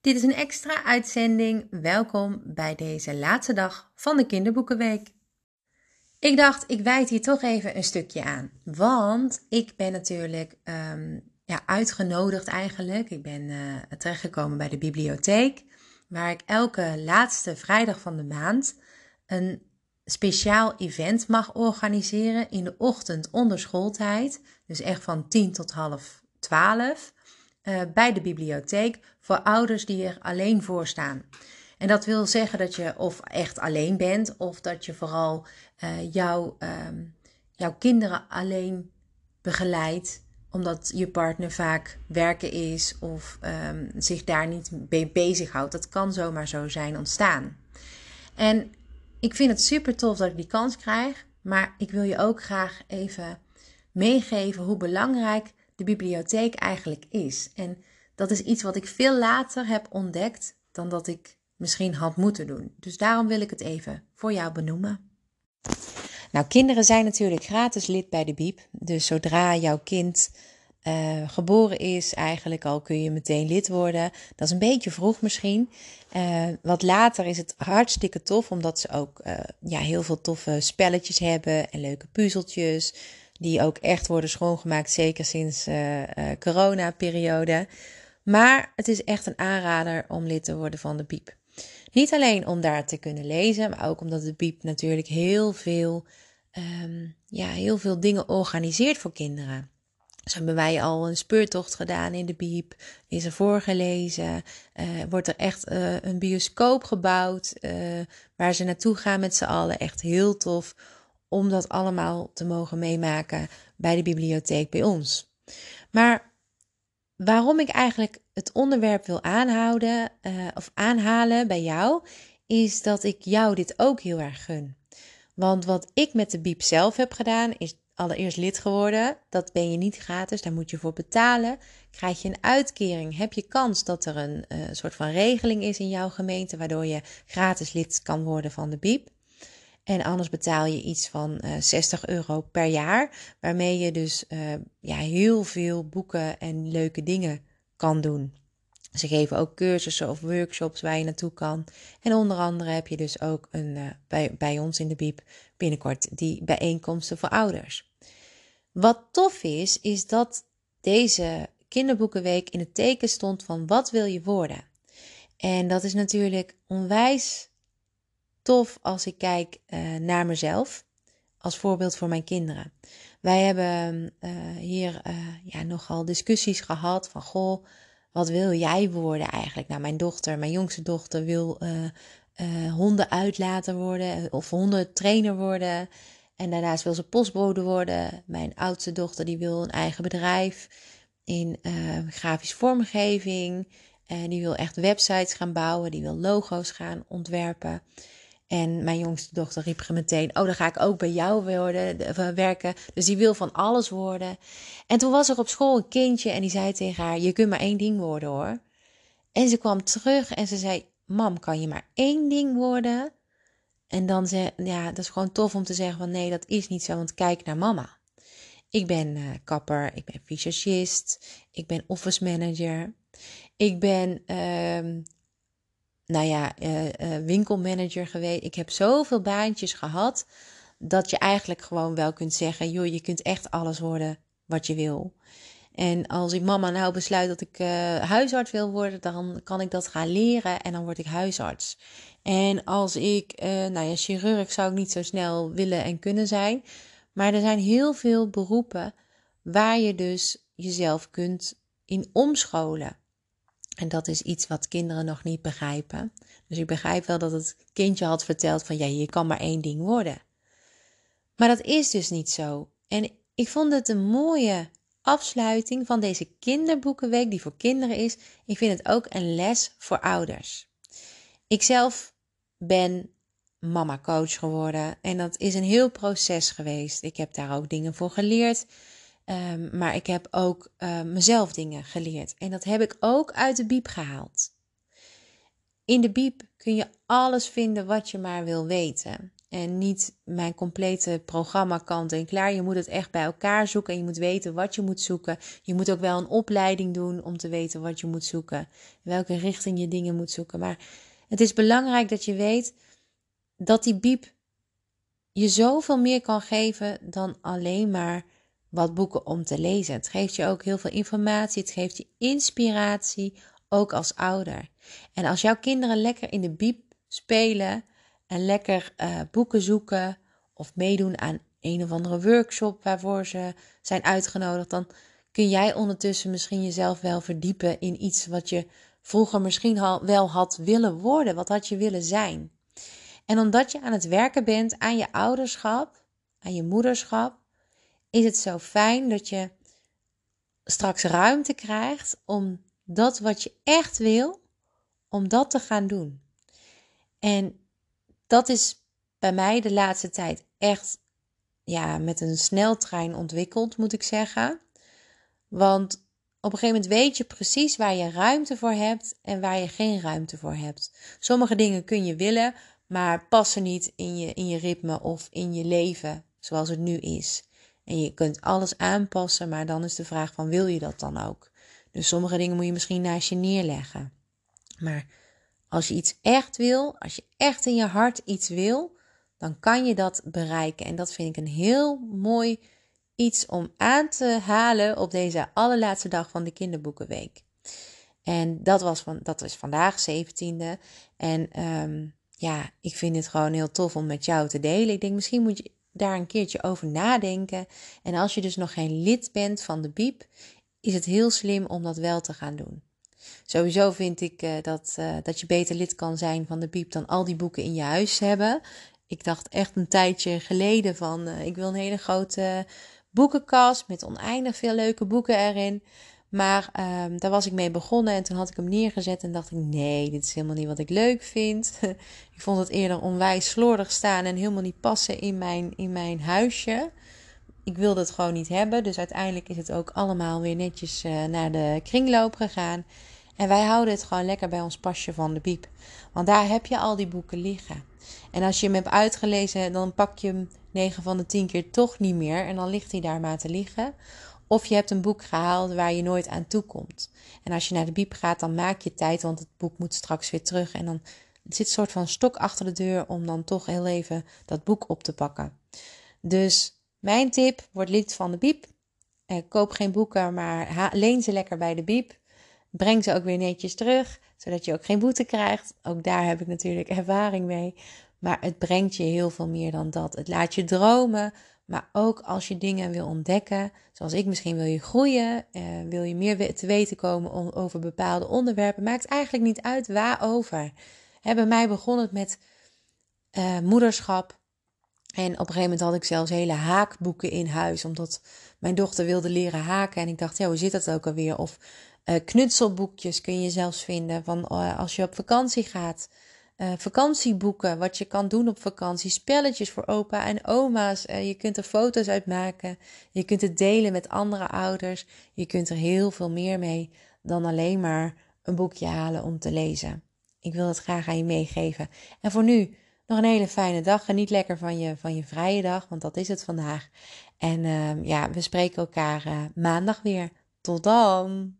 Dit is een extra uitzending. Welkom bij deze laatste dag van de Kinderboekenweek. Ik dacht, ik wijd hier toch even een stukje aan. Want ik ben natuurlijk um, ja, uitgenodigd eigenlijk. Ik ben uh, terechtgekomen bij de bibliotheek. Waar ik elke laatste vrijdag van de maand een speciaal event mag organiseren. In de ochtend onder schooltijd. Dus echt van 10 tot half 12. Uh, bij de bibliotheek voor ouders die er alleen voor staan. En dat wil zeggen dat je of echt alleen bent, of dat je vooral uh, jouw, um, jouw kinderen alleen begeleidt, omdat je partner vaak werken is of um, zich daar niet mee bezighoudt. Dat kan zomaar zo zijn ontstaan. En ik vind het super tof dat ik die kans krijg, maar ik wil je ook graag even meegeven hoe belangrijk de bibliotheek eigenlijk is. En dat is iets wat ik veel later heb ontdekt dan dat ik misschien had moeten doen. Dus daarom wil ik het even voor jou benoemen. Nou, kinderen zijn natuurlijk gratis lid bij de BIEB. Dus zodra jouw kind uh, geboren is, eigenlijk al kun je meteen lid worden. Dat is een beetje vroeg misschien. Uh, wat later is het hartstikke tof, omdat ze ook uh, ja, heel veel toffe spelletjes hebben en leuke puzzeltjes. Die ook echt worden schoongemaakt, zeker sinds corona-periode. Maar het is echt een aanrader om lid te worden van de BIEB. Niet alleen om daar te kunnen lezen, maar ook omdat de BIEB natuurlijk heel veel, um, ja, heel veel dingen organiseert voor kinderen. Zo hebben wij al een speurtocht gedaan in de Biep. Is er voorgelezen. Uh, wordt er echt een bioscoop gebouwd. Waar ze naartoe gaan met z'n allen. Echt heel tof om dat allemaal te mogen meemaken bij de bibliotheek bij ons. Maar waarom ik eigenlijk het onderwerp wil aanhouden of aanhalen bij jou, is dat ik jou dit ook heel erg gun. Want wat ik met de Biep zelf heb gedaan, is allereerst lid geworden. Dat ben je niet gratis, daar moet je voor betalen. Krijg je een uitkering, heb je kans dat er een uh, soort van regeling is in jouw gemeente, waardoor je gratis lid kan worden van de BIEB. En anders betaal je iets van uh, eh, 60 euro per jaar, waarmee je dus uh, ja, heel veel boeken en leuke dingen kan doen. Ze geven ook cursussen of workshops waar je naartoe kan. En onder andere heb je dus ook een, bij, bij ons in de BIEB binnenkort die bijeenkomsten voor ouders. Wat tof is, is dat deze kinderboekenweek in het teken stond van wat wil je worden. En dat is natuurlijk onwijs tof als ik kijk uh, naar mezelf. Als voorbeeld voor mijn kinderen. Wij hebben uh, hier ja, nogal discussies gehad van goh wat wil jij worden eigenlijk? Nou, mijn dochter, mijn jongste dochter wil uh, uh, honden uitlaten worden of hondentrainer worden. En daarnaast wil ze postbode worden. Mijn oudste dochter die wil een eigen bedrijf in uh, grafisch vormgeving. En die wil echt websites gaan bouwen. Die wil logo's gaan ontwerpen. En mijn jongste dochter riep meteen: Oh, dan ga ik ook bij jou worden, werken. Dus die wil van alles worden. En toen was er op school een kindje en die zei tegen haar: Je kunt maar één ding worden hoor. En ze kwam terug en ze zei: Mam, kan je maar één ding worden? En dan zei ja, dat is gewoon tof om te zeggen: van nee, dat is niet zo, want kijk naar mama. Ik ben uh, kapper, ik ben visagist, ik ben office manager, ik ben uh, nou ja, uh, uh, winkelmanager geweest. Ik heb zoveel baantjes gehad dat je eigenlijk gewoon wel kunt zeggen: joh, je kunt echt alles worden wat je wil. En als ik mama nou besluit dat ik uh, huisarts wil worden, dan kan ik dat gaan leren en dan word ik huisarts. En als ik, nou ja, chirurg zou ik niet zo snel willen en kunnen zijn. Maar er zijn heel veel beroepen waar je dus jezelf kunt in omscholen. En dat is iets wat kinderen nog niet begrijpen. Dus ik begrijp wel dat het kindje had verteld van ja, je kan maar één ding worden. Maar dat is dus niet zo. En ik vond het een mooie afsluiting van deze kinderboekenweek die voor kinderen is. Ik vind het ook een les voor ouders. Ikzelf ben mama coach geworden en dat is een heel proces geweest. Ik heb daar ook dingen voor geleerd. Um, maar ik heb ook uh, mezelf dingen geleerd. En dat heb ik ook uit de biep gehaald. In de biep kun je alles vinden wat je maar wil weten. en niet mijn complete programma kant en klaar. Je moet het echt bij elkaar zoeken en je moet weten wat je moet zoeken. Je moet ook wel een opleiding doen om te weten wat je moet zoeken, welke richting je dingen moet zoeken. Maar het is belangrijk dat je weet dat die biep je zoveel meer kan geven dan alleen maar wat boeken om te lezen. Het geeft je ook heel veel informatie, het geeft je inspiratie, ook als ouder. En als jouw kinderen lekker in de biep spelen en lekker uh, boeken zoeken of meedoen aan een of andere workshop waarvoor ze zijn uitgenodigd, dan kun jij ondertussen misschien jezelf wel verdiepen in iets wat je vroeger misschien al wel had willen worden. Wat had je willen zijn? En omdat je aan het werken bent aan je ouderschap, aan je moederschap, is het zo fijn dat je straks ruimte krijgt om dat wat je echt wil, om dat te gaan doen. En dat is bij mij de laatste tijd echt ja, met een sneltrein ontwikkeld, moet ik zeggen. Want op een gegeven moment weet je precies waar je ruimte voor hebt en waar je geen ruimte voor hebt. Sommige dingen kun je willen, maar passen niet in je, in je ritme of in je leven zoals het nu is. En je kunt alles aanpassen, maar dan is de vraag van wil je dat dan ook? Dus sommige dingen moet je misschien naast je neerleggen. Maar als je iets echt wil, als je echt in je hart iets wil, dan kan je dat bereiken. En dat vind ik een heel mooi iets om aan te halen op deze allerlaatste dag van de kinderboekenweek. En dat was, van, dat was vandaag, 17e. En um, ja, ik vind het gewoon heel tof om met jou te delen. Ik denk, misschien moet je daar een keertje over nadenken. En als je dus nog geen lid bent van de Biep, is het heel slim om dat wel te gaan doen. Sowieso vind ik uh, dat, uh, dat je beter lid kan zijn van de Biep dan al die boeken in je huis hebben. Ik dacht echt een tijdje geleden van uh, ik wil een hele grote boekenkast met oneindig veel leuke boeken erin. Maar um, daar was ik mee begonnen en toen had ik hem neergezet en dacht ik: nee, dit is helemaal niet wat ik leuk vind. ik vond het eerder onwijs slordig staan en helemaal niet passen in mijn, in mijn huisje. Ik wilde het gewoon niet hebben. Dus uiteindelijk is het ook allemaal weer netjes uh, naar de kringloop gegaan. En wij houden het gewoon lekker bij ons pasje van de biep. Want daar heb je al die boeken liggen. En als je hem hebt uitgelezen, dan pak je hem 9 van de 10 keer toch niet meer. En dan ligt hij daar maar te liggen. Of je hebt een boek gehaald waar je nooit aan toe komt. En als je naar de biep gaat, dan maak je tijd, want het boek moet straks weer terug. En dan zit een soort van stok achter de deur om dan toch heel even dat boek op te pakken. Dus mijn tip, word lid van de biep. Eh, koop geen boeken, maar leen ze lekker bij de biep. Breng ze ook weer netjes terug, zodat je ook geen boete krijgt. Ook daar heb ik natuurlijk ervaring mee. Maar het brengt je heel veel meer dan dat. Het laat je dromen, maar ook als je dingen wil ontdekken, zoals ik misschien wil je groeien, eh, wil je meer te weten komen over bepaalde onderwerpen, maakt eigenlijk niet uit waarover. Hè, bij mij begon het met uh, moederschap. En op een gegeven moment had ik zelfs hele haakboeken in huis, omdat mijn dochter wilde leren haken. En ik dacht, ja, hoe zit dat ook alweer? Of uh, knutselboekjes kun je zelfs vinden van uh, als je op vakantie gaat uh, vakantieboeken, wat je kan doen op vakantie, spelletjes voor opa en oma's. Uh, je kunt er foto's uit maken, je kunt het delen met andere ouders. Je kunt er heel veel meer mee dan alleen maar een boekje halen om te lezen. Ik wil dat graag aan je meegeven. En voor nu nog een hele fijne dag. Geniet lekker van je, van je vrije dag, want dat is het vandaag. En uh, ja, we spreken elkaar uh, maandag weer. Tot dan!